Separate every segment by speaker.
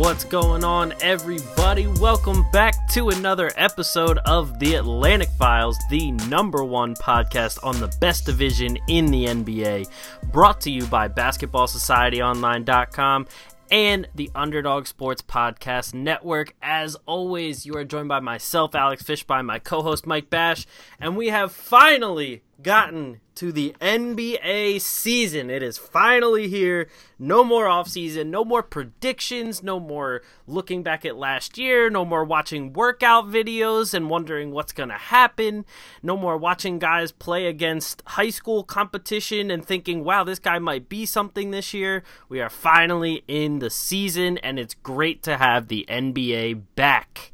Speaker 1: What's going on, everybody? Welcome back to another episode of The Atlantic Files, the number one podcast on the best division in the NBA, brought to you by BasketballSocietyOnline.com and the Underdog Sports Podcast Network. As always, you are joined by myself, Alex Fishbein, my co host, Mike Bash, and we have finally gotten to the NBA season. It is finally here. No more offseason, no more predictions, no more looking back at last year, no more watching workout videos and wondering what's going to happen, no more watching guys play against high school competition and thinking, wow, this guy might be something this year. We are finally in the season, and it's great to have the NBA back.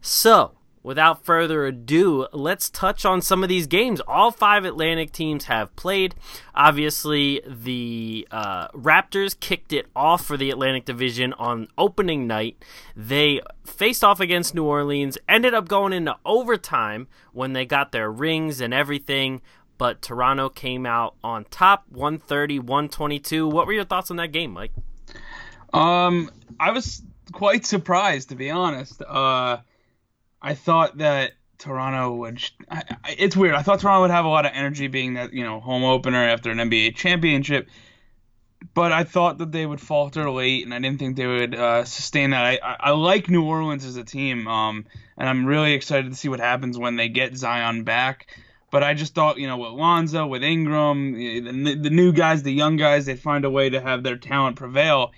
Speaker 1: So, without further ado, let's touch on some of these games. All five Atlantic teams have played. Obviously, the uh, Raptors kicked it off for the Atlantic Division on opening night. They faced off against New Orleans, ended up going into overtime when they got their rings and everything. But Toronto came out on top 130 122. What were your thoughts on that game, Mike?
Speaker 2: Um, I was quite surprised, to be honest. Uh, I thought that Toronto would. I, I, it's weird. I thought Toronto would have a lot of energy, being that you know home opener after an NBA championship. But I thought that they would falter late, and I didn't think they would uh, sustain that. I, I, I, like New Orleans as a team, um, and I'm really excited to see what happens when they get Zion back. But I just thought, you know, with Lonzo, with Ingram, the, the new guys, the young guys, they find a way to have their talent prevail.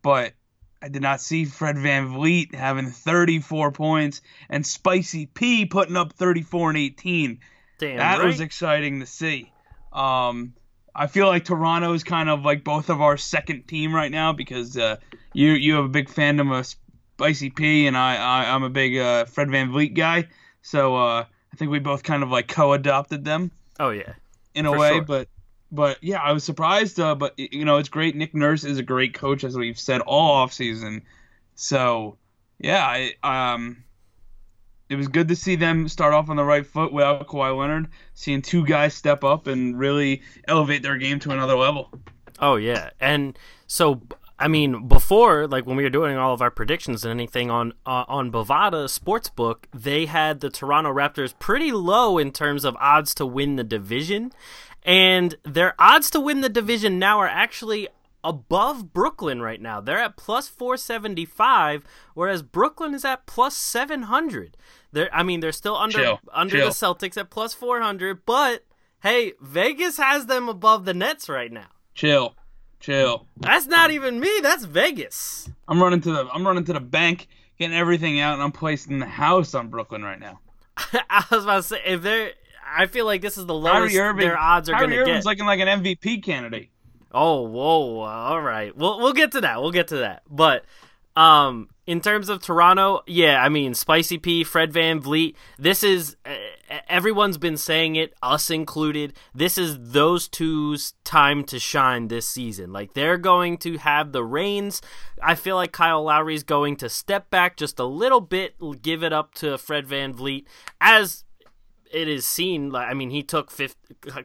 Speaker 2: But I did not see Fred VanVleet having 34 points and Spicy P putting up 34 and 18.
Speaker 1: Damn
Speaker 2: that
Speaker 1: right.
Speaker 2: was exciting to see. Um, I feel like Toronto is kind of like both of our second team right now because uh, you you have a big fandom of Spicy P and I, I am a big uh, Fred VanVleet guy. So uh, I think we both kind of like co-adopted them
Speaker 1: Oh, yeah.
Speaker 2: in a
Speaker 1: For
Speaker 2: way,
Speaker 1: sure.
Speaker 2: but but yeah, I was surprised. Uh, but you know, it's great. Nick Nurse is a great coach, as we've said all off season. So yeah, I, um, it was good to see them start off on the right foot without Kawhi Leonard. Seeing two guys step up and really elevate their game to another level.
Speaker 1: Oh yeah, and so I mean, before like when we were doing all of our predictions and anything on uh, on Bovada Sportsbook, they had the Toronto Raptors pretty low in terms of odds to win the division, and their odds to win the division now are actually above Brooklyn right now. They're at plus 475 whereas Brooklyn is at plus 700. They're I mean, they're still under
Speaker 2: Chill,
Speaker 1: under
Speaker 2: chill.
Speaker 1: the Celtics at plus 400, but hey, Vegas has them above the Nets right now.
Speaker 2: Chill, chill.
Speaker 1: That's not even me. That's Vegas.
Speaker 2: I'm running to the I'm running to the bank, getting everything out, and I'm placing the house on Brooklyn right now.
Speaker 1: I was about to say if they're. I feel like this is the lowest
Speaker 2: Irving,
Speaker 1: their odds are going to get.
Speaker 2: Irving's looking like an MVP candidate.
Speaker 1: oh, whoa! All right, we'll we'll get to that. We'll get to that. But um, in terms of Toronto, yeah, I mean, Spicy P, Fred Van Vleet. This is uh, everyone's been saying it, us included. This is those two's time to shine this season. Like they're going to have the reins. I feel like Kyle Lowry's going to step back just a little bit, give it up to Fred Van Vleet as it is seen. Like I mean, he took 50,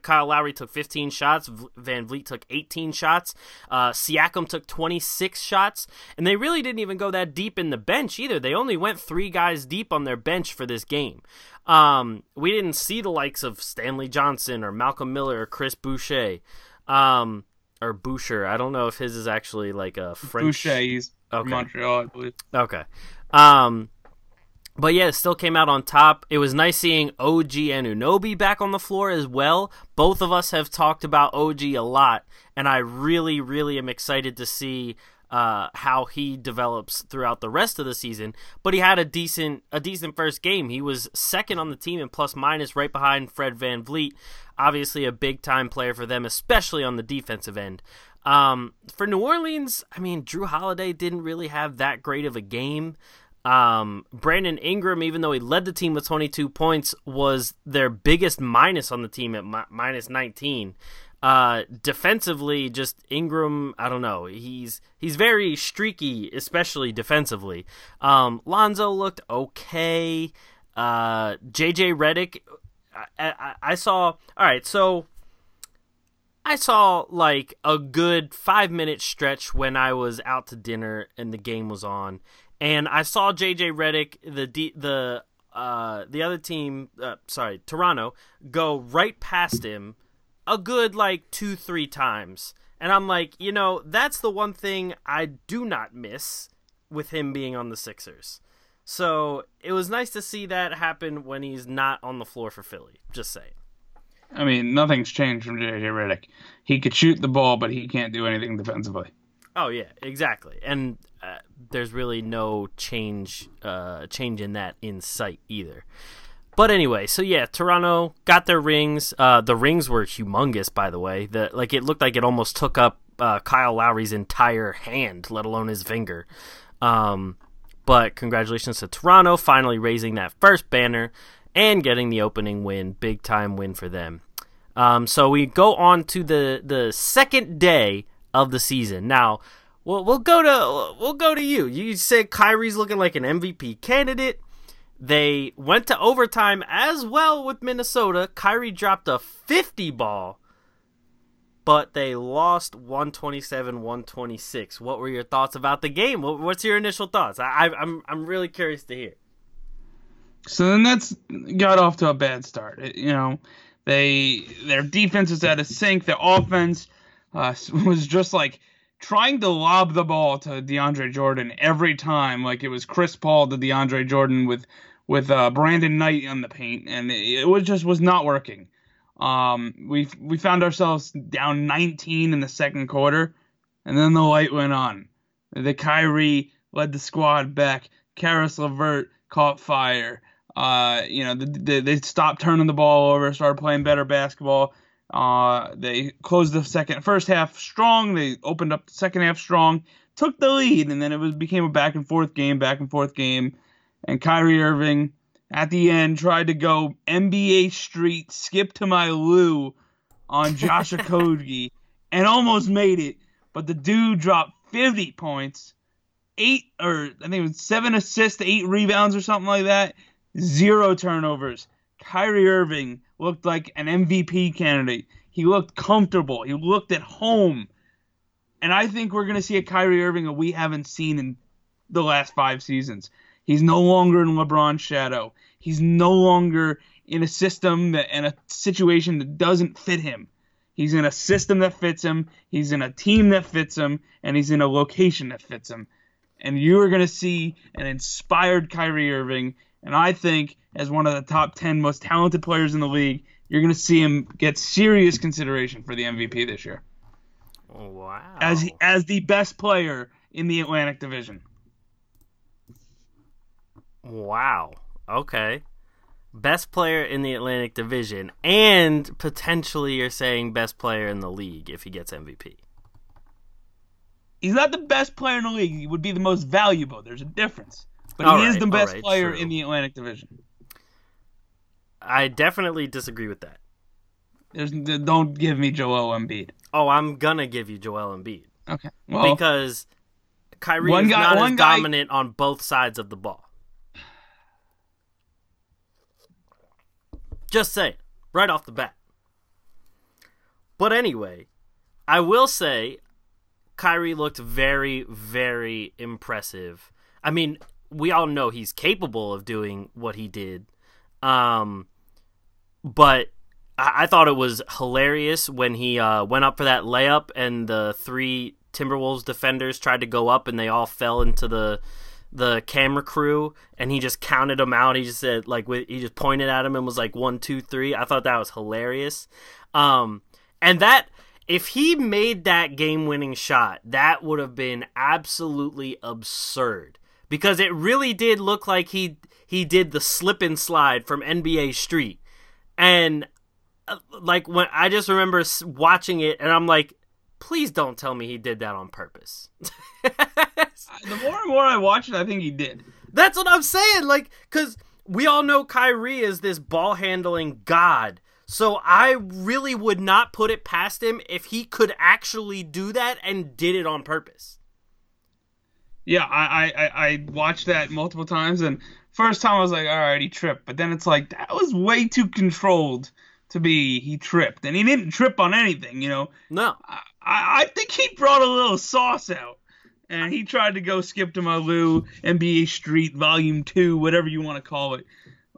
Speaker 1: Kyle Lowry took 15 shots. Van Vleet took 18 shots. Uh, Siakam took 26 shots, and they really didn't even go that deep in the bench either. They only went three guys deep on their bench for this game. Um, we didn't see the likes of Stanley Johnson or Malcolm Miller or Chris Boucher. Um, or Boucher. I don't know if his is actually like a French.
Speaker 2: Boucher, he's
Speaker 1: Okay.
Speaker 2: Montreal, I believe.
Speaker 1: Okay. Um, but yeah, it still came out on top. It was nice seeing OG Anunoby back on the floor as well. Both of us have talked about OG a lot, and I really, really am excited to see uh, how he develops throughout the rest of the season. But he had a decent a decent first game. He was second on the team in plus minus, right behind Fred Van Vleet. Obviously, a big time player for them, especially on the defensive end. Um, for New Orleans, I mean, Jrue Holiday didn't really have that great of a game. Um, Brandon Ingram, even though he led the team with 22 points, was their biggest minus on the team at mi- minus 19. Uh, defensively, just Ingram, I don't know. He's he's very streaky, especially defensively. Um, Lonzo looked okay. Uh, JJ Redick, I, I, I saw. All right, so I saw like a good five minute stretch when I was out to dinner and the game was on, and I saw JJ Redick, the D, the uh, the other team, uh, sorry, Toronto, go right past him a good like two three times, and I'm like, you know, that's the one thing I do not miss with him being on the Sixers. So it was nice to see that happen when he's not on the floor for Philly. Just saying.
Speaker 2: I mean, nothing's changed from JJ Redick. He could shoot the ball, but he can't do anything defensively.
Speaker 1: Oh yeah, exactly. And there's really no change uh, change in that in sight either. But anyway, so yeah, Toronto got their rings. Uh, the rings were humongous, by the way. The like it looked like it almost took up uh, Kyle Lowry's entire hand, let alone his finger. Um, but congratulations to Toronto finally raising that first banner and getting the opening win, big time win for them. Um, so we go on to the the second day of the season. Now, we'll we'll go to we'll go to you. You said Kyrie's looking like an MVP candidate. They went to overtime as well with Minnesota. Kyrie dropped a 50 ball, but they lost 127 126. What were your thoughts about the game? What's your initial thoughts? I, I'm, I'm really curious to hear.
Speaker 2: So the Nets got off to a bad start. It, you know, they their defense was out of sync. Their offense uh, was just like trying to lob the ball to DeAndre Jordan every time, like it was Chris Paul to DeAndre Jordan with with uh, Brandon Knight on the paint, and it, was just was not working. Um, we we found ourselves down 19 in the second quarter, and then the light went on. The Kyrie led the squad back. Caris LeVert caught fire. Uh, you know, the, the, they stopped turning the ball over, started playing better basketball. Uh, they closed the second, first half strong. They opened up the second half strong, took the lead, and then it was became a back and forth game, back and forth game. And Kyrie Irving at the end tried to go NBA Street, skip to my Lou on Josh Okogie, and almost made it. But the dude dropped 50 points, eight or I think it was seven assists, eight rebounds or something like that zero turnovers. Kyrie Irving looked like an MVP candidate. He looked comfortable. He looked at home. And I think we're going to see a Kyrie Irving that we haven't seen in the last five seasons. He's no longer in LeBron's shadow. He's no longer in a system that in a situation that doesn't fit him. He's in a system that fits him. He's in a team that fits him, and he's in a location that fits him. And you are going to see an inspired Kyrie Irving and I think as one of the top 10 most talented players in the league, you're going to see him get serious consideration for the MVP this year.
Speaker 1: Wow.
Speaker 2: As as the best player in the Atlantic Division.
Speaker 1: Wow. Okay. Best player in the Atlantic Division and potentially you're saying best player in the league if he gets MVP.
Speaker 2: He's not the best player in the league. He would be the most valuable. There's a difference. But all he right, is the best right, player true. in the Atlantic Division.
Speaker 1: I definitely disagree with that.
Speaker 2: There's, don't give me Joel Embiid.
Speaker 1: Oh, I'm gonna give you Joel Embiid.
Speaker 2: Okay. Well,
Speaker 1: because Kyrie is guy, not as guy... dominant on both sides of the ball. Just saying, right off the bat. But anyway, I will say Kyrie looked very, very impressive. I mean, we all know he's capable of doing what he did. Um, but I, I thought it was hilarious when he uh, went up for that layup and the three Timberwolves defenders tried to go up and they all fell into the the camera crew and he just counted them out. He just said like he just pointed at him and was like one, two, three. I thought that was hilarious. Um, and that if he made that game winning shot, that would have been absolutely absurd because it really did look like he he did the slip and slide from NBA Street, and uh, like when I just remember watching it, and I'm like, Please don't tell me he did that on purpose.
Speaker 2: the more and more I watch it, I think he did.
Speaker 1: That's what I'm saying. Like, because we all know Kyrie is this ball handling god. So I really would not put it past him if he could actually do that and did it on purpose.
Speaker 2: Yeah, I I, I watched that multiple times, and first time I was like, all right, he tripped, but then it's like that was way too controlled to be he tripped, and he didn't trip on anything, you know.
Speaker 1: No,
Speaker 2: I, I think he brought a little sauce out, and he tried to go skip to Malou, NBA Street Volume Two, whatever you want to call it.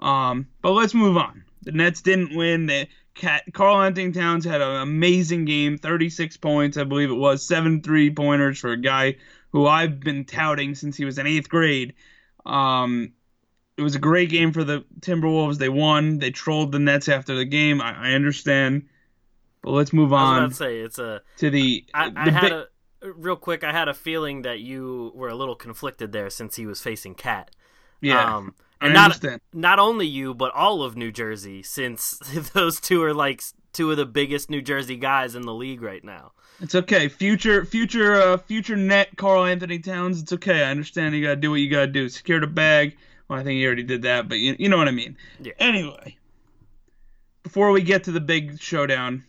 Speaker 2: Um, but let's move on. The Nets didn't win. The Cat, Karl-Anthony Towns had an amazing game, 36 points, I believe it was, seven three pointers for a guy who I've been touting since he was in eighth grade. Um, it was a great game for the Timberwolves. They won. They trolled the Nets after the game. I, I understand, but let's move
Speaker 1: I was
Speaker 2: on
Speaker 1: about to say it's a.
Speaker 2: to the.
Speaker 1: I,
Speaker 2: the
Speaker 1: had a real quick. I had a feeling that you were a little conflicted there since he was facing Cat.
Speaker 2: yeah.
Speaker 1: Um,
Speaker 2: I
Speaker 1: and not
Speaker 2: understand.
Speaker 1: not only you, but all of New Jersey, since those two are like two of the biggest New Jersey guys in the league right now.
Speaker 2: It's okay. Future, future, uh, future net. Karl Anthony Towns. It's okay. I understand. You gotta do what you gotta do. Secure the bag. Well, I think he already did that, but you, you know what I mean.
Speaker 1: Yeah.
Speaker 2: Anyway, before we get to the big showdown,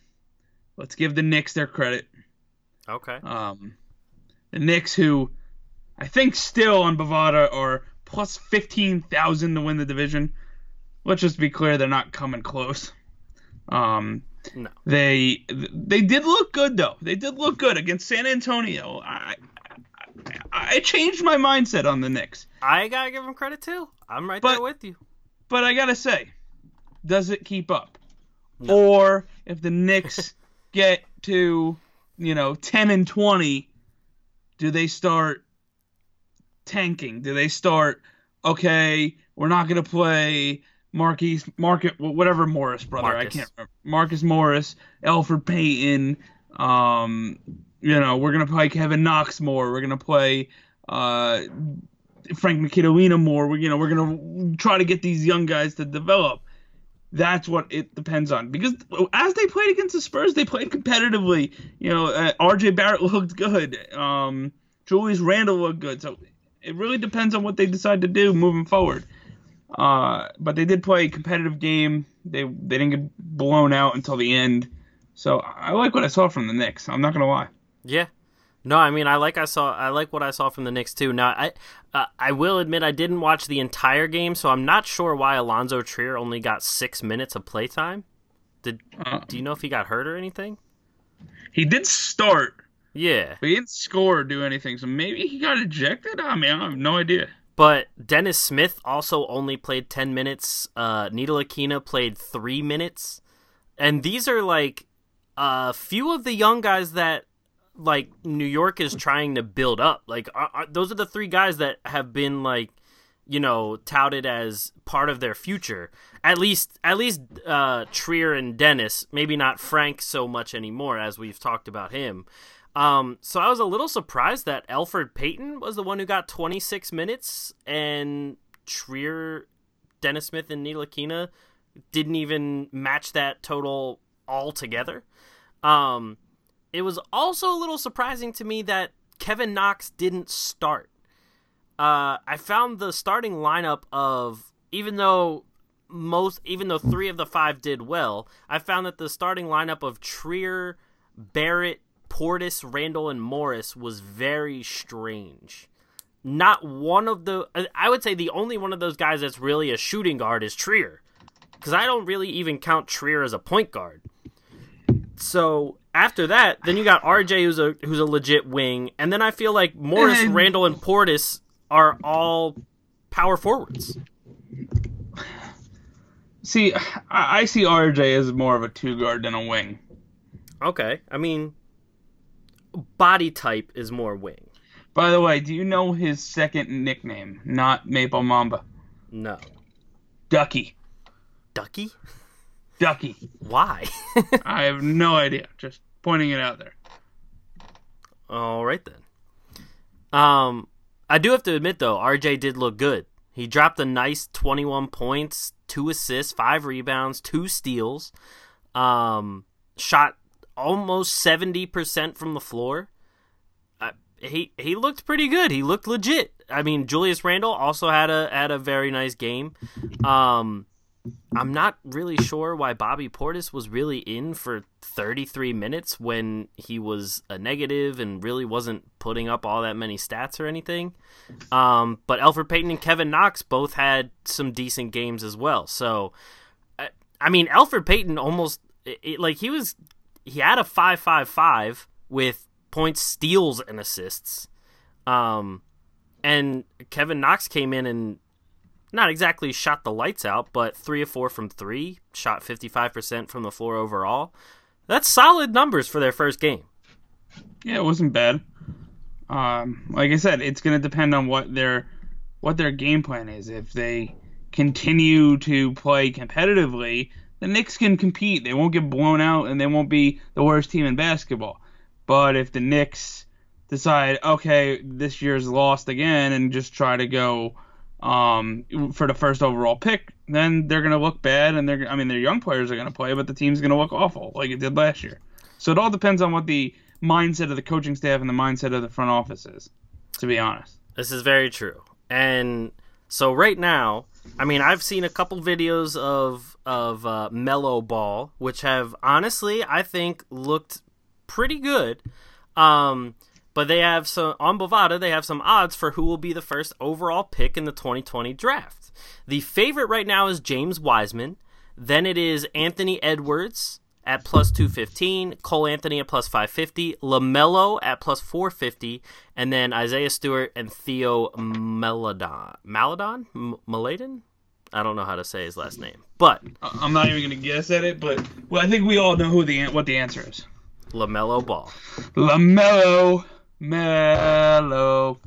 Speaker 2: let's give the Knicks their credit.
Speaker 1: Okay.
Speaker 2: Um, the Knicks, who I think still on Bovada are plus fifteen thousand to win the division. Let's just be clear, they're not coming close. Um,
Speaker 1: No.
Speaker 2: they they did look good though. They did look good against San Antonio. I I, I changed my mindset on the Knicks,
Speaker 1: I gotta give them credit too. I'm right
Speaker 2: But-
Speaker 1: there with you.
Speaker 2: but I gotta say, does it keep up? Or if the Knicks get to you know ten and twenty, do they start tanking? Do they start okay? We're not gonna play Marquise Market whatever Morris brother. I can't remember Marcus Morris, Elfrid Payton. Um, you know we're gonna play Kevin Knox more. We're gonna play uh, Frank Ntilikina more. We, you know we're gonna try to get these young guys to develop. That's what it depends on because as they played against the Spurs, they played competitively. You know, uh, R.J. Barrett looked good. Um, Julius Randle looked good. So it really depends on what they decide to do moving forward. Uh, but they did play a competitive game. They they didn't get blown out until the end. So I like what I saw from the Knicks. I'm not gonna lie.
Speaker 1: Yeah. No, I mean I like I saw I like what I saw from the Knicks too. Now I uh, I will admit I didn't watch the entire game, so I'm not sure why Allonzo Trier only got six minutes of playtime. Did
Speaker 2: Uh,
Speaker 1: do you know if he got hurt or anything?
Speaker 2: he did start,
Speaker 1: Yeah,
Speaker 2: but he didn't score or do anything. So maybe he got ejected. I mean, I have no idea.
Speaker 1: But Dennis Smith also only played ten minutes. Uh, Ntilikina played three minutes, and these are like a few of the young guys that like New York is trying to build up. Like are, are, those are the three guys that have been like you know touted as part of their future. At least at least uh, Trier and Dennis, maybe not Frank so much anymore as we've talked about him. Um, so I was a little surprised that Elfrid Payton was the one who got 26 minutes and Trier, Dennis Smith, and Ntilikina didn't even match that total altogether. Um, it was also a little surprising to me that Kevin Knox didn't start. Uh, I found the starting lineup of even though most even though three of the five did well, I found that the starting lineup of Trier, Barrett, Portis, Randle, and Morris was very strange. Not one of the I would say the only one of those guys that's really a shooting guard is Trier. Because I don't really even count Trier as a point guard. So after that, then you got RJ who's a who's a legit wing, and then I feel like Morris,
Speaker 2: And-
Speaker 1: Randle, and Portis are all power forwards.
Speaker 2: See, I, I see RJ as more of a two guard than a wing.
Speaker 1: Okay, I mean, body type is more wing.
Speaker 2: By the way, do you know his second nickname? Not Maple Mamba.
Speaker 1: No,
Speaker 2: Ducky.
Speaker 1: Ducky.
Speaker 2: Ducky.
Speaker 1: Why?
Speaker 2: I have no idea. Just pointing it out there.
Speaker 1: All right then. Um, I do have to admit though, RJ did look good. He dropped a nice 21 points, two assists, five rebounds, two steals. Um, shot almost seventy percent from the floor. Uh, he he looked pretty good. He looked legit. I mean, Julius Randle also had a had a very nice game. Um, I'm not really sure why Bobby Portis was really in for 33 minutes when he was a negative and really wasn't putting up all that many stats or anything. Um, but Elfrid Payton and Kevin Knox both had some decent games as well. So, I, I mean, Elfrid Payton almost it, like he was he had a five five five with points, steals, and assists. Um, and Kevin Knox came in and not exactly shot the lights out, but three of four from three, shot 55% from the floor overall. That's solid numbers for their first game.
Speaker 2: Yeah, it wasn't bad. Um, like I said, it's going to depend on what their what their game plan is. If they continue to play competitively, the Knicks can compete. They won't get blown out, and they won't be the worst team in basketball. But if the Knicks decide, okay, this year's lost again, and just try to go um, for the first overall pick, then they're going to look bad, and they're I mean their young players are going to play, but the team's going to look awful like it did last year. So it all depends on what the mindset of the coaching staff and the mindset of the front office is. To be honest,
Speaker 1: this is very true. And so right now, I mean, I've seen a couple videos of of uh, Melo Ball, which have honestly, I think, looked pretty good. Um, but they have some on Bovada. They have some odds for who will be the first overall pick in the 2020 draft. The favorite right now is James Wiseman. Then it is Anthony Edwards at plus 215, Cole Anthony at plus 550, LaMelo at plus 450, and then Isaiah Stewart and Theo Maledon. Maledon? M- Maledon? I don't know how to say his last name, but
Speaker 2: I'm not even gonna guess at it. But well, I think we all know who the what the answer is.
Speaker 1: LaMelo Ball.
Speaker 2: LaMelo. Mello,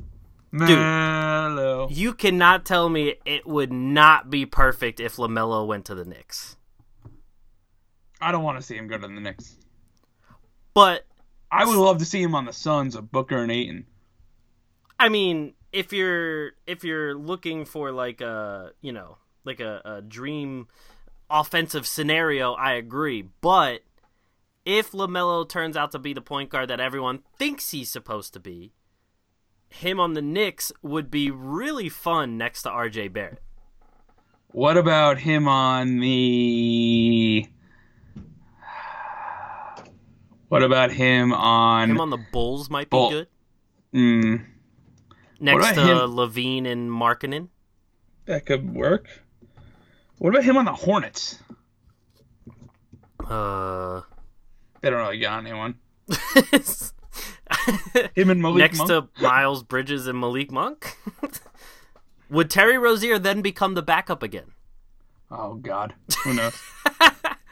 Speaker 2: Mellow.
Speaker 1: Dude, you cannot tell me it would not be perfect if LaMelo went to the Knicks.
Speaker 2: I don't want to see him go to the Knicks.
Speaker 1: But
Speaker 2: I would love to see him on the Suns of Booker and Ayton.
Speaker 1: I mean, if you're if you're looking for like a you know like a, a dream offensive scenario, I agree. But if LaMelo turns out to be the point guard that everyone thinks he's supposed to be, him on the Knicks would be really fun next to RJ Barrett.
Speaker 2: What about him on the What about him on
Speaker 1: Him on the Bulls might be Bull... good.
Speaker 2: Mm.
Speaker 1: Next to him... LaVine and Markkanen.
Speaker 2: That could work. What about him on the Hornets?
Speaker 1: Uh
Speaker 2: they don't really got anyone. Him and Malik
Speaker 1: Next
Speaker 2: Monk?
Speaker 1: to Miles Bridges and Malik Monk? Would Terry Rozier then become the backup again?
Speaker 2: Oh God, who knows?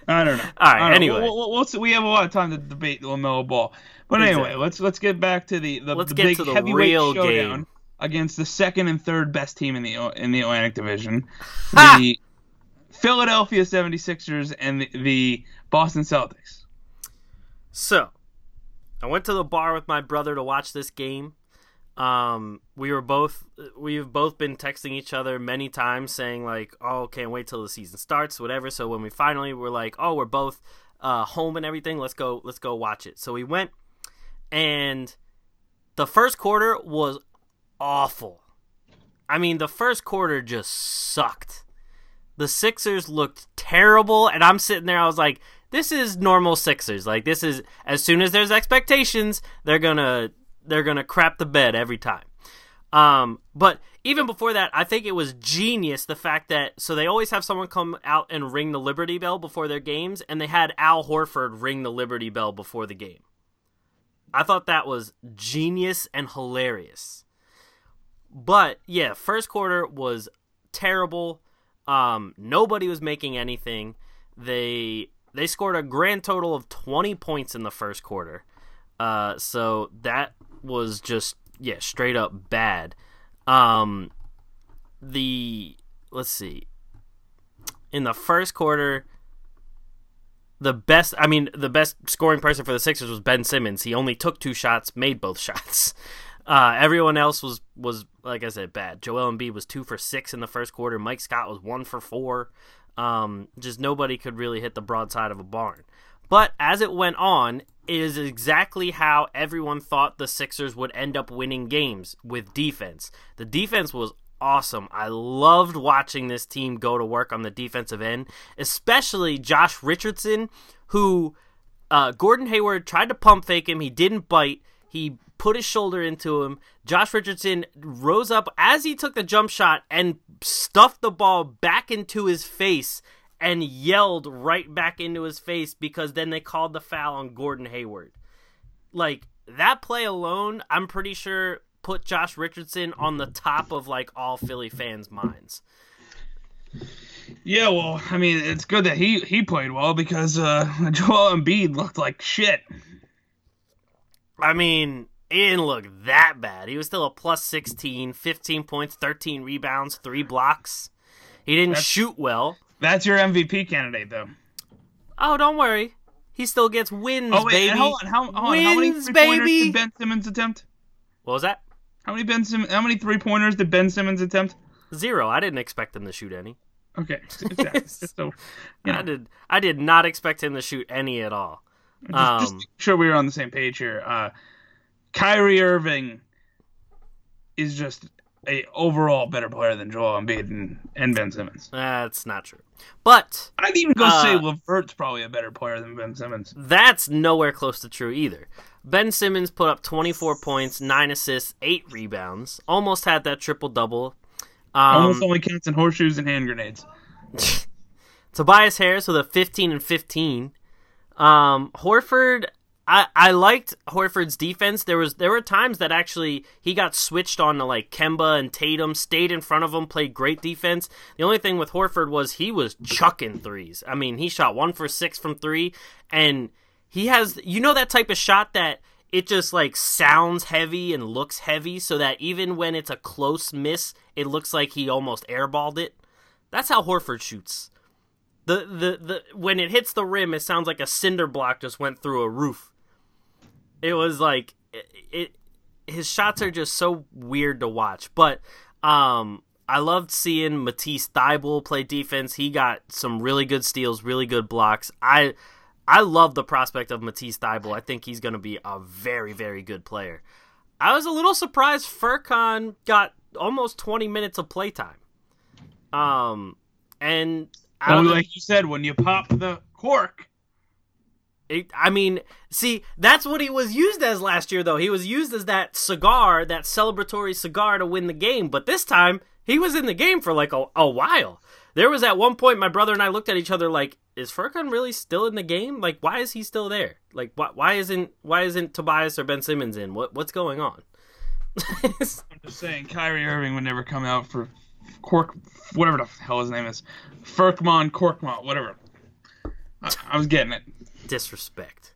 Speaker 2: I don't know.
Speaker 1: All right. Anyway,
Speaker 2: we'll, we'll, we'll, we have a lot of time to debate the Lamelo Ball, but exactly. anyway, let's let's get back to the the,
Speaker 1: let's
Speaker 2: the
Speaker 1: get
Speaker 2: big
Speaker 1: to the
Speaker 2: heavyweight
Speaker 1: real
Speaker 2: showdown
Speaker 1: game.
Speaker 2: against the second and third best team in the in the Atlantic Division, the Philadelphia 76ers and the, the Boston Celtics.
Speaker 1: So, I went to the bar with my brother to watch this game. Um, we were both we've both been texting each other many times saying like, "Oh, can't wait till the season starts, whatever." So when we finally were like, "Oh, we're both uh, home and everything, let's go, let's go watch it." So we went, and the first quarter was awful. I mean, the first quarter just sucked. The Sixers looked terrible, and I'm sitting there. I was like, this is normal Sixers. Like this is as soon as there's expectations, they're gonna they're gonna crap the bed every time. Um, but even before that, I think it was genius the fact that so they always have someone come out and ring the Liberty Bell before their games, and they had Al Horford ring the Liberty Bell before the game. I thought that was genius and hilarious. But yeah, first quarter was terrible. Um, nobody was making anything. They they scored a grand total of 20 points in the first quarter. Uh, so that was just yeah, straight up bad. Um, the let's see. In the first quarter, the best I mean, the best scoring person for the Sixers was Ben Simmons. He only took two shots, made both shots. Uh, everyone else was was like I said, bad. Joel Embiid was two for six in the first quarter. Mike Scott was one for four. Um, just nobody could really hit the broadside of a barn. But as it went on, it is exactly how everyone thought the Sixers would end up winning games with defense. The defense was awesome. I loved watching this team go to work on the defensive end, especially Josh Richardson, who uh, Gordon Hayward tried to pump fake him. He didn't bite. He put his shoulder into him. Josh Richardson rose up as he took the jump shot and stuffed the ball back into his face and yelled right back into his face because then they called the foul on Gordon Hayward. Like that play alone, I'm pretty sure put Josh Richardson on the top of like all Philly fans' minds.
Speaker 2: Yeah, well, I mean, it's good that he he played well because uh, Joel Embiid looked like shit.
Speaker 1: I mean, it didn't look that bad. He was still a plus 16, 15 points, 13 rebounds, 3 blocks. He didn't
Speaker 2: That's-
Speaker 1: shoot well.
Speaker 2: That's your MVP candidate, though.
Speaker 1: Oh, don't worry. He still gets wins,
Speaker 2: Oh wait,
Speaker 1: baby.
Speaker 2: and hold on, how, hold on, how many three pointers
Speaker 1: baby.
Speaker 2: did Ben Simmons attempt?
Speaker 1: What was that?
Speaker 2: How many Ben Sim- How many three pointers did Ben Simmons attempt?
Speaker 1: Zero. I didn't expect him to shoot any.
Speaker 2: Okay, so you know,
Speaker 1: I did. I did not expect him to shoot any at all.
Speaker 2: just,
Speaker 1: Um,
Speaker 2: just sure we were on the same page here. Uh, Kyrie Irving is just a overall better player than Joel Embiid and, and Ben Simmons.
Speaker 1: That's not true. But
Speaker 2: I'd even go
Speaker 1: Uh,
Speaker 2: say Levert's probably a better player than Ben Simmons.
Speaker 1: that's nowhere close to true either. Ben Simmons put up 24 points, 9 assists, 8 rebounds. Almost had that triple double.
Speaker 2: Almost
Speaker 1: Um,
Speaker 2: only counts in horseshoes and hand grenades.
Speaker 1: Tobias Harris with a 15 and 15. Um, Horford, I, I liked Horford's defense. There was there were times that actually he got switched on to like Kemba and Tatum, stayed in front of him, played great defense. The only thing with Horford was he was chucking threes. I mean, he shot one for six from three, and he has you know that type of shot that it just like sounds heavy and looks heavy, so that even when it's a close miss, it looks like he almost airballed it. That's how Horford shoots. The, the the when it hits the rim, it sounds like a cinder block just went through a roof. It was like it, it his shots are just so weird to watch. But um I loved seeing Matisse Thybulle play defense. He got some really good steals, really good blocks. I I love the prospect of Matisse Thybulle. I think he's going to be a very very good player. I was a little surprised Furkan got almost 20 minutes of playtime. Um and
Speaker 2: Well, like you said, when you pop the cork,
Speaker 1: It, I mean, see, that's what he was used as last year, though. He was used as that cigar, that celebratory cigar to win the game. But this time, he was in the game for like a, a while. There was at one point, my brother and I looked at each other like, "Is Furkan really still in the game? Like, why is he still there? Like, why, why isn't why isn't Tobias or Ben Simmons in? What what's going on?"
Speaker 2: I'm just saying Kyrie Irving would never come out for cork, whatever the hell his name is, Furkmon, Corkmon, whatever. I, I was getting it.
Speaker 1: Disrespect.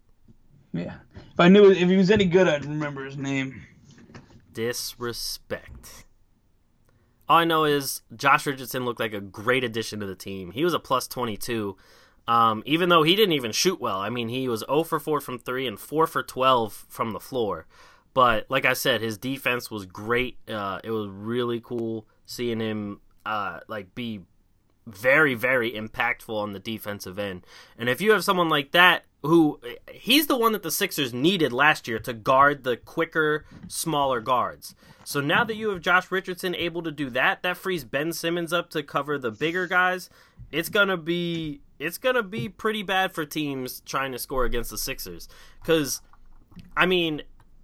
Speaker 2: Yeah. If I knew, if he was any good, I'd remember his name.
Speaker 1: Disrespect. All I know is Josh Richardson looked like a great addition to the team. He was a plus 22, um, even though he didn't even shoot well. I mean, he was 0 for 4 from 3 and 4 for 12 from the floor. But like I said, his defense was great. Uh, it was really cool seeing him uh, like be very very impactful on the defensive end. And if you have someone like that who he's the one that the Sixers needed last year to guard the quicker, smaller guards. So now that you have Josh Richardson able to do that, that frees Ben Simmons up to cover the bigger guys. It's to be it's to be pretty bad for teams trying to score against the Sixers cuz I mean,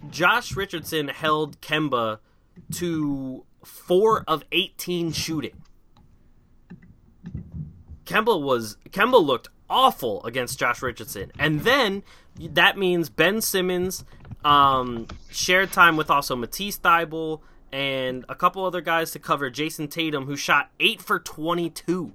Speaker 1: Josh Richardson held Kemba to 4 of 18 shooting. Kemba was Kemba looked awful against Josh Richardson, and then that means Ben Simmons um, shared time with also Matisse Thybulle and a couple other guys to cover Jayson Tatum, who shot eight for twenty-two.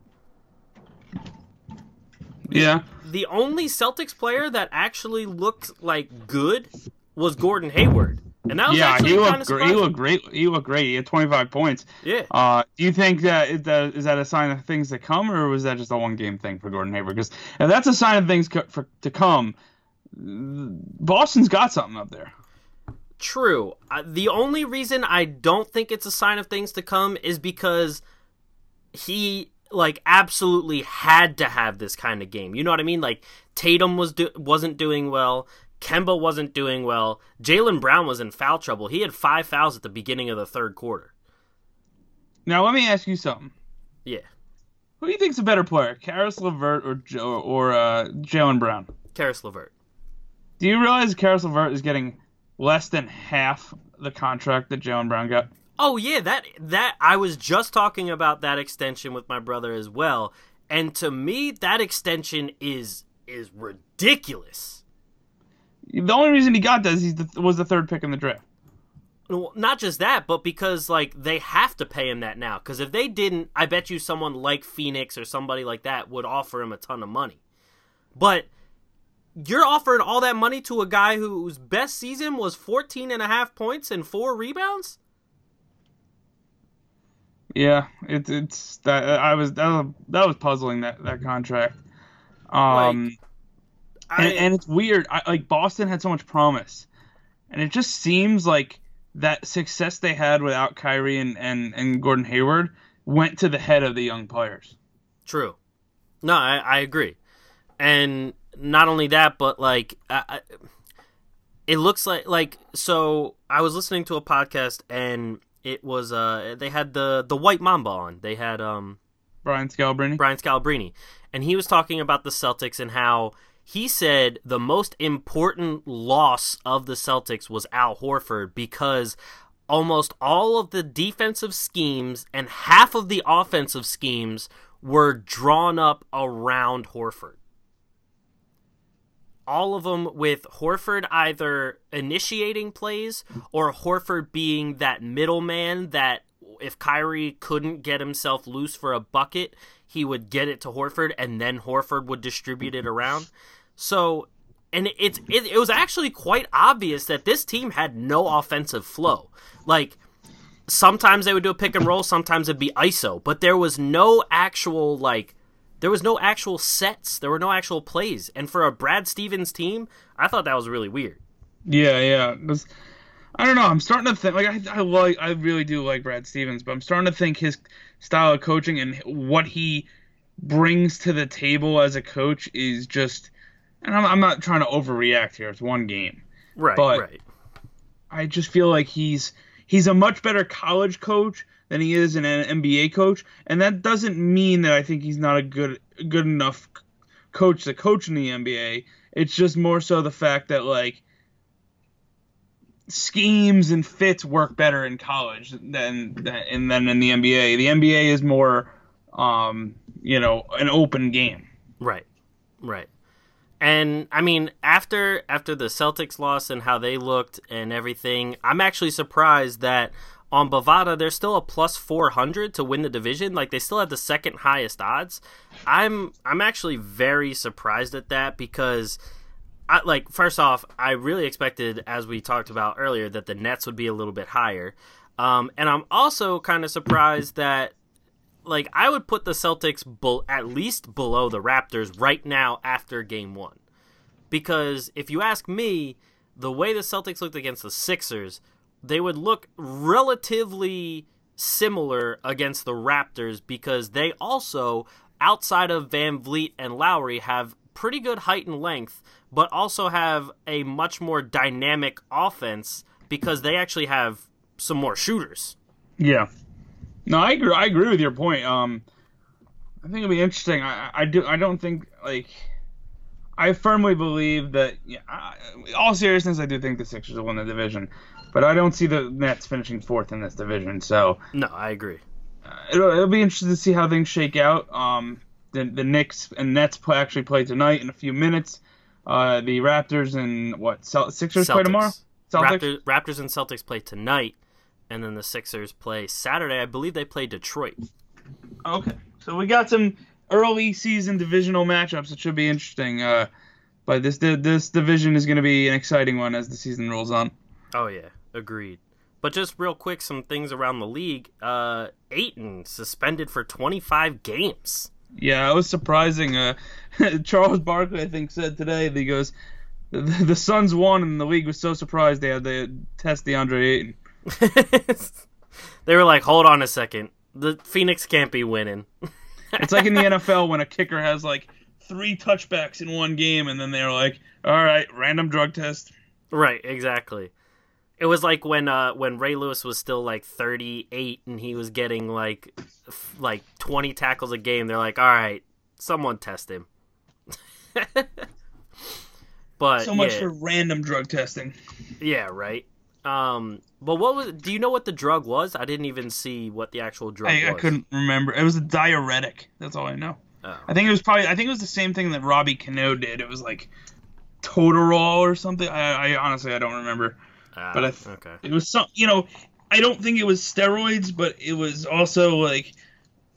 Speaker 2: Yeah.
Speaker 1: The only Celtics player that actually looked like good was Gordon Hayward, and that was
Speaker 2: Yeah,
Speaker 1: actually
Speaker 2: he looked great. He looked great. He looked great. He had 25 points.
Speaker 1: Yeah.
Speaker 2: Uh, do you think that is, that is that a sign of things to come, or was that just a one game thing for Gordon Hayward? Because if that's a sign of things co- for, to come, Boston's got something up there.
Speaker 1: True. Uh, the only reason I don't think it's a sign of things to come is because he like absolutely had to have this kind of game. You know what I mean? Like Tatum was do- wasn't doing well. Kemba wasn't doing well. Jaylen Brown was in foul trouble. He had five fouls at the beginning of the third quarter.
Speaker 2: Now let me ask you something.
Speaker 1: Yeah,
Speaker 2: Who do you think's a better player, Caris LeVert or Jo- or uh, Jaylen Brown?
Speaker 1: Caris LeVert.
Speaker 2: Do you realize Caris LeVert is getting less than half the contract that Jaylen Brown got?
Speaker 1: Oh yeah, that that I was just talking about that extension with my brother as well. And to me, that extension is is ridiculous.
Speaker 2: The only reason he got that is he was the third pick in the draft.
Speaker 1: Well, not just that, but because like they have to pay him that now. Because if they didn't, I bet you someone like Phoenix or somebody like that would offer him a ton of money. But you're offering all that money to a guy whose best season was 14 and a half points and four rebounds?
Speaker 2: Yeah, it's it's that I was that was, that was puzzling that that contract. Um,
Speaker 1: I,
Speaker 2: and, and it's weird. I, like Boston had so much promise, and it just seems like that success they had without Kyrie and and, and Gordon Hayward went to the head of the young players.
Speaker 1: True. No, I, I agree. And not only that, but like, I, I, it looks like like so. I was listening to a podcast and it was uh they had the the White Mamba on. They had um
Speaker 2: Brian Scalabrine.
Speaker 1: Brian Scalabrine, and he was talking about the Celtics and how he said the most important loss of the Celtics was Al Horford because almost all of the defensive schemes and half of the offensive schemes were drawn up around Horford. All of them with Horford either initiating plays or Horford being that middleman that if Kyrie couldn't get himself loose for a bucket, he would get it to Horford and then Horford would distribute it around. So, and it's it, it was actually quite obvious that this team had no offensive flow. Like sometimes they would do a pick and roll, sometimes it'd be ISO, but there was no actual like there was no actual sets, there were no actual plays. And for a Brad Stevens team, I thought that was really weird.
Speaker 2: Yeah, yeah. I don't know. I'm starting to think like I, I like I really do like Brad Stevens, but I'm starting to think his style of coaching and what he brings to the table as a coach is just. And I'm, I'm not trying to overreact here. It's one game.
Speaker 1: Right,
Speaker 2: But-
Speaker 1: right.
Speaker 2: I just feel like he's he's a much better college coach than he is an NBA coach, and that doesn't mean that I think he's not a good good enough coach to coach in the NBA. It's just more so the fact that like schemes and fits work better in college than than then in the NBA. The NBA is more um, you know, an open game.
Speaker 1: Right. Right. And I mean, after after the Celtics loss and how they looked and everything, I'm actually surprised that on Bovada they're still a plus 400 to win the division. Like they still have the second highest odds. I'm I'm actually very surprised at that because I, like first off, I really expected, as we talked about earlier, that the Nets would be a little bit higher, um, and I'm also kind of surprised that like I would put the Celtics at least below the Raptors right now after Game One, because if you ask me, the way the Celtics looked against the Sixers, they would look relatively similar against the Raptors because they also, outside of Van Vleet and Lowry, have pretty good height and length, but also have a much more dynamic offense because they actually have some more shooters.
Speaker 2: Yeah. No, I agree. I agree with your point. Um, I think it'll be interesting. I, I do. I don't think like. I firmly believe that. Yeah, I, all seriousness, I do think the Sixers will win the division, but I don't see the Nets finishing fourth in this division. So
Speaker 1: No, I agree.
Speaker 2: uh, it'll, it'll be interesting to see how things shake out. Um, the the Knicks and Nets play, actually play tonight in a few minutes. Uh, the Raptors and what Cel- Sixers play tomorrow. Celtics?
Speaker 1: Raptors, Raptors and Celtics play tonight, and then the Sixers play Saturday. I believe they play Detroit.
Speaker 2: Okay, so we got some early season divisional matchups. It should be interesting. Uh, but this this division is going to be an exciting one as the season rolls on.
Speaker 1: Oh yeah, agreed. But just real quick, some things around the league. Uh, Ayton suspended for 25 games.
Speaker 2: Yeah, it was surprising. Uh, Charles Barkley, I think, said today that he goes, the, the Suns won and the league was so surprised they had to test DeAndre Ayton.
Speaker 1: they were like, "Hold on a second, the Phoenix can't be winning."
Speaker 2: It's like in the NFL when a kicker has like three touchbacks in one game, and then they're like, "All right, random drug test."
Speaker 1: Right, exactly. It was like when uh when Ray Lewis was still like 38 and he was getting like f- like 20 tackles a game. They're like, "All right, someone test him." but
Speaker 2: So much
Speaker 1: yeah,
Speaker 2: for random drug testing.
Speaker 1: yeah, right. Um, but what was? Do you know what the drug was? I didn't even see what the actual drug
Speaker 2: I, I couldn't remember. It was a diuretic. That's all I know.
Speaker 1: Oh.
Speaker 2: I think it was probably. I think it was the same thing that Robbie Cano did. It was like Totorol or something. I, I honestly I don't remember.
Speaker 1: Ah,
Speaker 2: But I th-
Speaker 1: okay.
Speaker 2: It was some. You know, I don't think it was steroids, but it was also like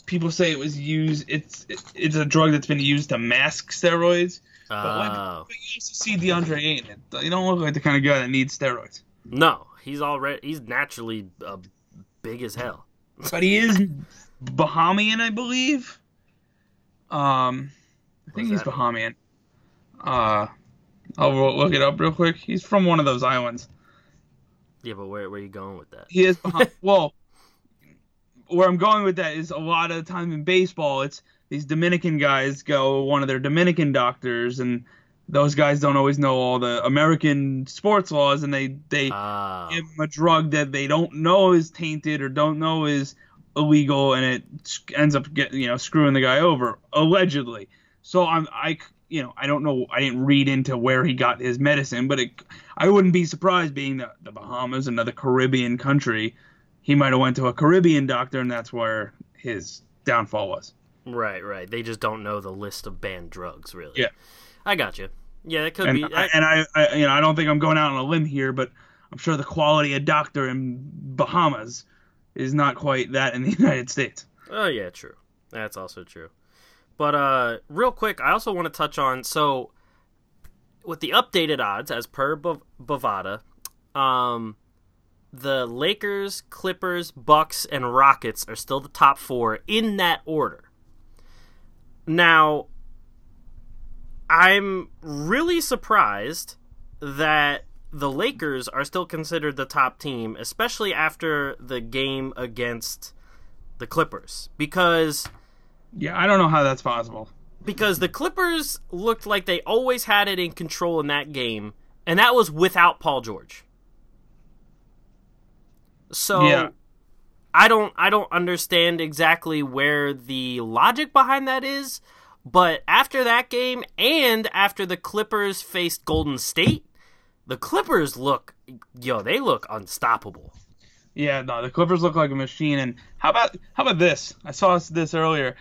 Speaker 2: people say it was used. It's it, it's a drug that's been used to mask steroids. But, when,
Speaker 1: Oh.
Speaker 2: but you also see DeAndre Ayton. You don't look like the kind of guy that needs steroids.
Speaker 1: No, he's already he's naturally uh, big as hell.
Speaker 2: But he is Bahamian, I believe. Um, I think he's? Bahamian. Uh, I'll look it up real quick. He's from one of those islands.
Speaker 1: Yeah, but where where are you going with that?
Speaker 2: He is Baham- well. Where I'm going with that is a lot of the time in baseball, it's these Dominican guys go one of their Dominican doctors, and those guys don't always know all the American sports laws, and they they
Speaker 1: Ah,
Speaker 2: give them a drug that they don't know is tainted or don't know is illegal, and it ends up get you know screwing the guy over allegedly. So I'm I you know I don't know I didn't read into where he got his medicine, but it, I wouldn't be surprised being the, the Bahamas, another Caribbean country. He might have went to a Caribbean doctor, and that's where his downfall was.
Speaker 1: right, right. They just don't know the list of banned drugs, really.
Speaker 2: Yeah.
Speaker 1: I got you. Yeah, that could
Speaker 2: And
Speaker 1: be.
Speaker 2: I, and I, I you know I don't think I'm going out on a limb here, but I'm sure the quality of doctor in Bahamas is not quite that in the United States.
Speaker 1: Oh yeah, true. That's also true. But uh real quick, I also want to touch on so with the updated odds as per Bovada, um the Lakers, Clippers, Bucks and Rockets are still the top 4 in that order. Now I'm really surprised that the Lakers are still considered the top team, especially after the game against the Clippers because
Speaker 2: Yeah, I don't know how that's possible.
Speaker 1: because the Clippers looked like they always had it in control in that game, and that was without Paul George. So
Speaker 2: Yeah.
Speaker 1: I don't I don't understand exactly where the logic behind that is, but after that game and after the Clippers faced Golden State, the Clippers look yo, they look unstoppable.
Speaker 2: Yeah, no, the Clippers look like a machine. And how about how about this? I saw this earlier.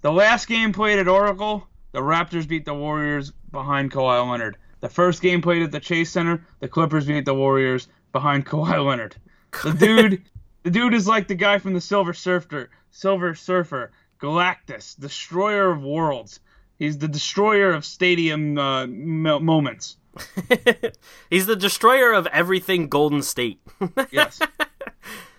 Speaker 2: The last game played at Oracle, the Raptors beat the Warriors behind Kawhi Leonard. The first game played at the Chase Center, the Clippers beat the Warriors behind Kawhi Leonard. The dude, the dude is like the guy from the Silver Surfer, Silver Surfer, Galactus, destroyer of worlds. He's the destroyer of stadium uh, mo- moments.
Speaker 1: He's the destroyer of everything Golden State.
Speaker 2: Yes.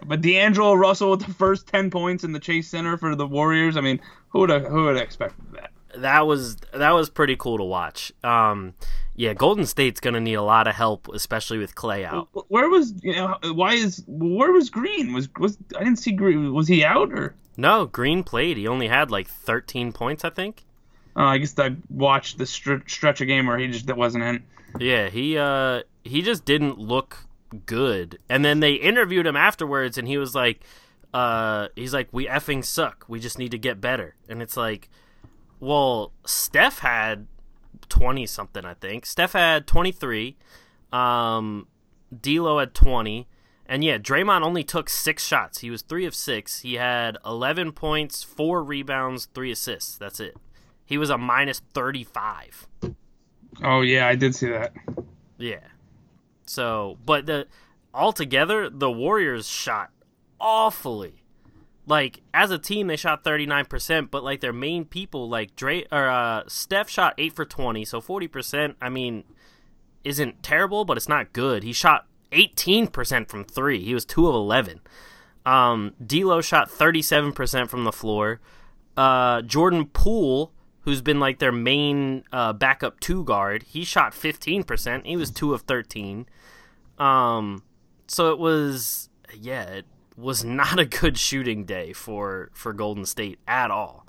Speaker 2: but D'Angelo Russell with the first ten points in the Chase Center for the Warriors. I mean, who would who would have expected that?
Speaker 1: that was that was pretty cool to watch. Um, yeah, Golden State's gonna need a lot of help, especially with Clay out.
Speaker 2: Where was you know why is where was Green? Was was I didn't see Green. Was he out or?
Speaker 1: No, Green played. He only had like 13 points, I think.
Speaker 2: Uh, I guess I watched the str- stretch of game where he just that wasn't in.
Speaker 1: Yeah, he uh he just didn't look good. And then they interviewed him afterwards and he was like uh he's like we effing suck. We just need to get better. And it's like well, Steph had 20 something, I think. Steph had 23. Um D'Lo had 20. And yeah, Draymond only took 6 shots. He was 3 of 6. He had 11 points, 4 rebounds, 3 assists. That's it. He was a minus 35.
Speaker 2: Oh yeah, I did see that.
Speaker 1: Yeah. So, but the altogether the Warriors shot awfully. Like as a team, they shot thirty nine percent, but like their main people, like Dre or uh, Steph, shot eight for twenty, so forty percent. I mean, isn't terrible, but it's not good. He shot eighteen percent from three. He was two of eleven. Um, D'Lo shot thirty seven percent from the floor. Uh, Jordan Poole, who's been like their main uh, backup two guard, he shot fifteen percent. He was two of thirteen. Um, so it was yeah, it was not a good shooting day for for Golden State at all.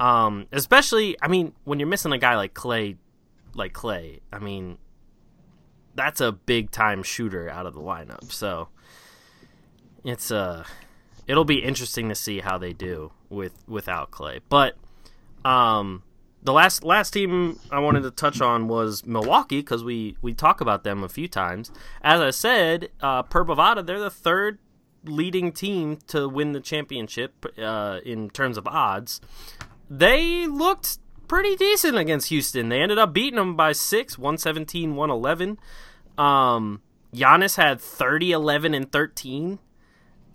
Speaker 1: Um, especially, I mean, when you're missing a guy like Clay, like Clay, I mean, that's a big time shooter out of the lineup. So it's uh it'll be interesting to see how they do with without Clay. But um the last last team I wanted to touch on was Milwaukee because we we talk about them a few times. As I said, uh, per Bovada, they're the third leading team to win the championship uh, in terms of odds. They looked pretty decent against Houston. They ended up beating them by six, 117, 111. Um, Giannis had 30, 11, and 13.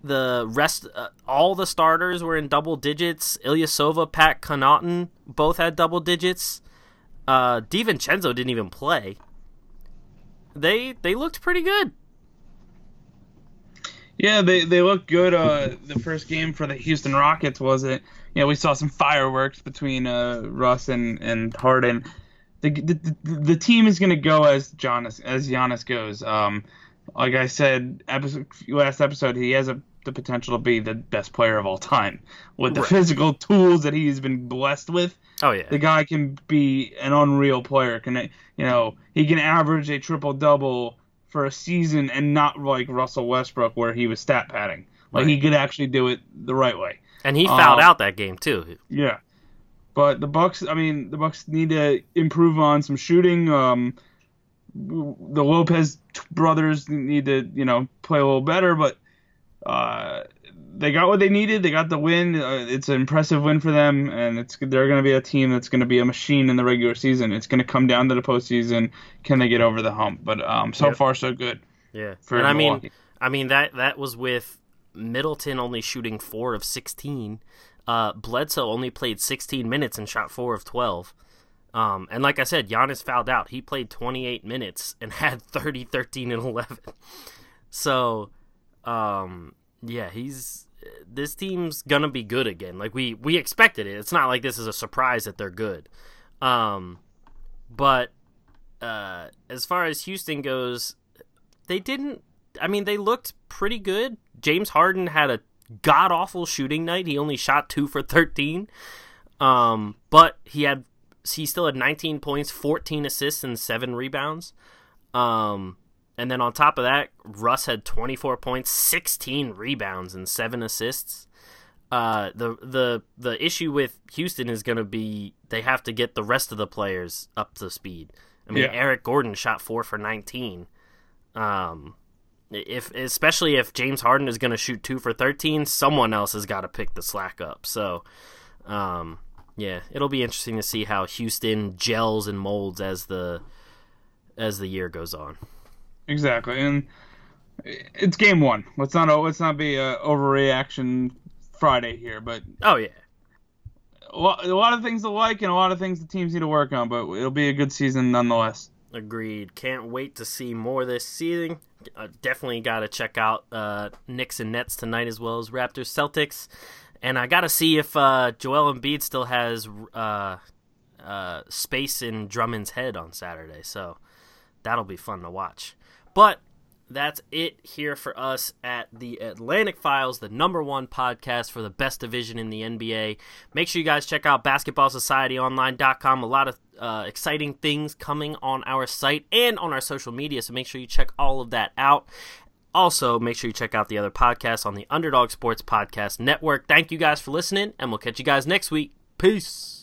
Speaker 1: The rest, uh, all the starters were in double digits. Ilyasova, Pat Connaughton both had double digits. Uh, DiVincenzo didn't even play. They they looked pretty good.
Speaker 2: Yeah, they they look good. Uh, the first game for the Houston Rockets was it? You know, we saw some fireworks between uh, Russ and and Harden. The the, the team is going to go as Giannis as Giannis goes. Um, like I said, episode, last episode, he has a, the potential to be the best player of all time with the
Speaker 1: Right.
Speaker 2: physical tools that he's been blessed with.
Speaker 1: Oh yeah,
Speaker 2: The guy can be an unreal player. Can you know he can average a triple double for a season and not like Russell Westbrook where he was stat padding. Like he could actually do it the right way.
Speaker 1: and he fouled
Speaker 2: Um,
Speaker 1: out that game too.
Speaker 2: Yeah. But the Bucks, I mean, the Bucks need to improve on some shooting. Um, the Lopez brothers need to, you know, play a little better. But uh, they got what they needed. They got the win. Uh, it's an impressive win for them, and it's they're going to be a team that's going to be a machine in the regular season. It's going to come down to the postseason. Can they get over the hump? But um, so
Speaker 1: Yep.
Speaker 2: far so good.
Speaker 1: Yeah,
Speaker 2: for
Speaker 1: and I mean, I mean that that was with Middleton only shooting four of sixteen. Uh, Bledsoe only played sixteen minutes and shot four of twelve. Um, and like I said, Giannis fouled out. He played 28 minutes and had 30, 13, and 11. So, um, yeah, he's this team's gonna be good again. Like we we expected it. It's not like this is a surprise that they're good. Um, but uh, as far as Houston goes, they didn't. I mean, they looked pretty good. James Harden had a god awful shooting night. He only shot two for thirteen. Um, but he had he still had 19 points, 14 assists, and seven rebounds. Um, and then on top of that, Russ had 24 points, 16 rebounds, and seven assists. Uh, the the the issue with Houston is going to be they have to get the rest of the players up to speed. I mean,
Speaker 2: Yeah.
Speaker 1: Eric Gordon shot four for 19. Um, if especially if James Harden is going to shoot two for 13, someone else has got to pick the slack up. So, um, yeah, it'll be interesting to see how Houston gels and molds as the as the year goes on.
Speaker 2: Exactly, and it's game one. Let's not let's not be a overreaction Friday here, but
Speaker 1: Oh yeah,
Speaker 2: a lot, a lot of things to like and a lot of things the teams need to work on. But it'll be a good season nonetheless.
Speaker 1: agreed. Can't wait to see more this season. Uh, definitely got to check out uh, Knicks and Nets tonight as well as Raptors Celtics, and I got to see if uh, Joel Embiid still has uh, uh, space in Drummond's head on Saturday. So that'll be fun to watch. But that's it here for us at the Atlantic Files, the number one podcast for the best division in the NBA. Make sure you guys check out basketballsocietyonline.com. A lot of uh, exciting things coming on our site and on our social media, so make sure you check all of that out. Also, make sure you check out the other podcasts on the Underdog Sports Podcast Network. Thank you guys for listening, and we'll catch you guys next week. Peace.